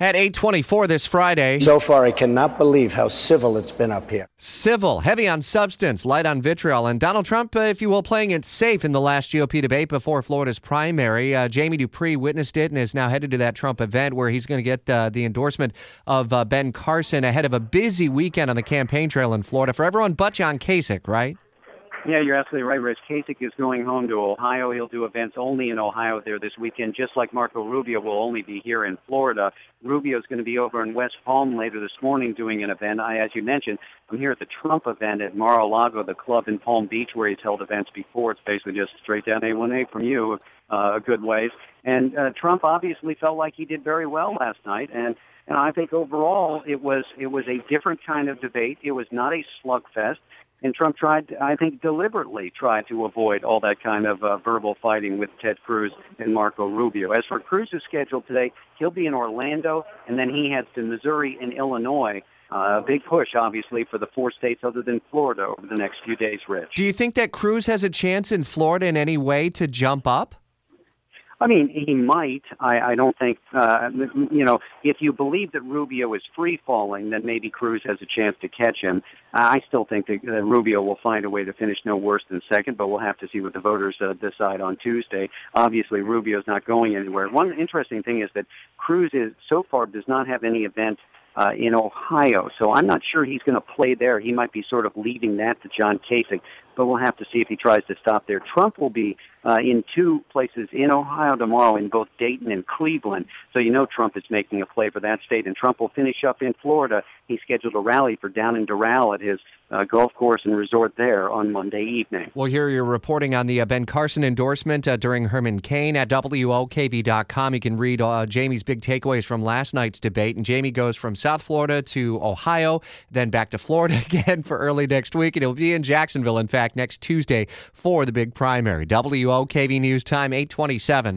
At 824 this Friday. So far, I cannot believe how civil it's been up here. Civil, heavy on substance, light on vitriol. And Donald Trump, uh, if you will, playing it safe in the last GOP debate before Florida's primary. Uh, Jamie Dupree witnessed it and is now headed to that Trump event where he's going to get uh, the endorsement of uh, Ben Carson ahead of a busy weekend on the campaign trail in Florida for everyone but John Kasich, right? Yeah, you're absolutely right, Rich. Kasich is going home to Ohio. He'll do events only in Ohio there this weekend, just like Marco Rubio will only be here in Florida. Rubio's going to be over in West Palm later this morning doing an event. I, as you mentioned, I'm here at the Trump event at Mar-a-Lago, the club in Palm Beach where he's held events before. It's basically just straight down A1A from you, uh, a good ways. And uh, Trump obviously felt like he did very well last night, and and I think overall it was it was a different kind of debate. It was not a slugfest. And Trump tried, I think, deliberately tried to avoid all that kind of uh, verbal fighting with Ted Cruz and Marco Rubio. As for Cruz's schedule today, he'll be in Orlando, and then he heads to Missouri and Illinois. Uh, a big push, obviously, for the four states other than Florida over the next few days, Rich. Do you think that Cruz has a chance in Florida in any way to jump up? I mean, he might. I, I don't think, uh, you know, if you believe that Rubio is free falling, then maybe Cruz has a chance to catch him. I still think that uh, Rubio will find a way to finish no worse than second, but we'll have to see what the voters uh, decide on Tuesday. Obviously, Rubio's not going anywhere. One interesting thing is that Cruz is so far does not have any event uh, in Ohio. So I'm not sure he's going to play there. He might be sort of leaving that to John Kasich, but we'll have to see if he tries to stop there. Trump will be uh, in two places in Ohio tomorrow, in both Dayton and Cleveland. So you know Trump is making a play for that state, and Trump will finish up in Florida. He scheduled a rally for down in Doral at his uh, golf course and resort there on Monday evening. Well, here you're reporting on the uh, Ben Carson endorsement uh, during Herman Cain at WOKV.com. You can read uh, Jamie's big takeaways from last night's debate. And Jamie goes from South Florida to Ohio, then back to Florida again for early next week. And he'll be in Jacksonville, in fact, next Tuesday for the big primary. WOKV News Time, 827.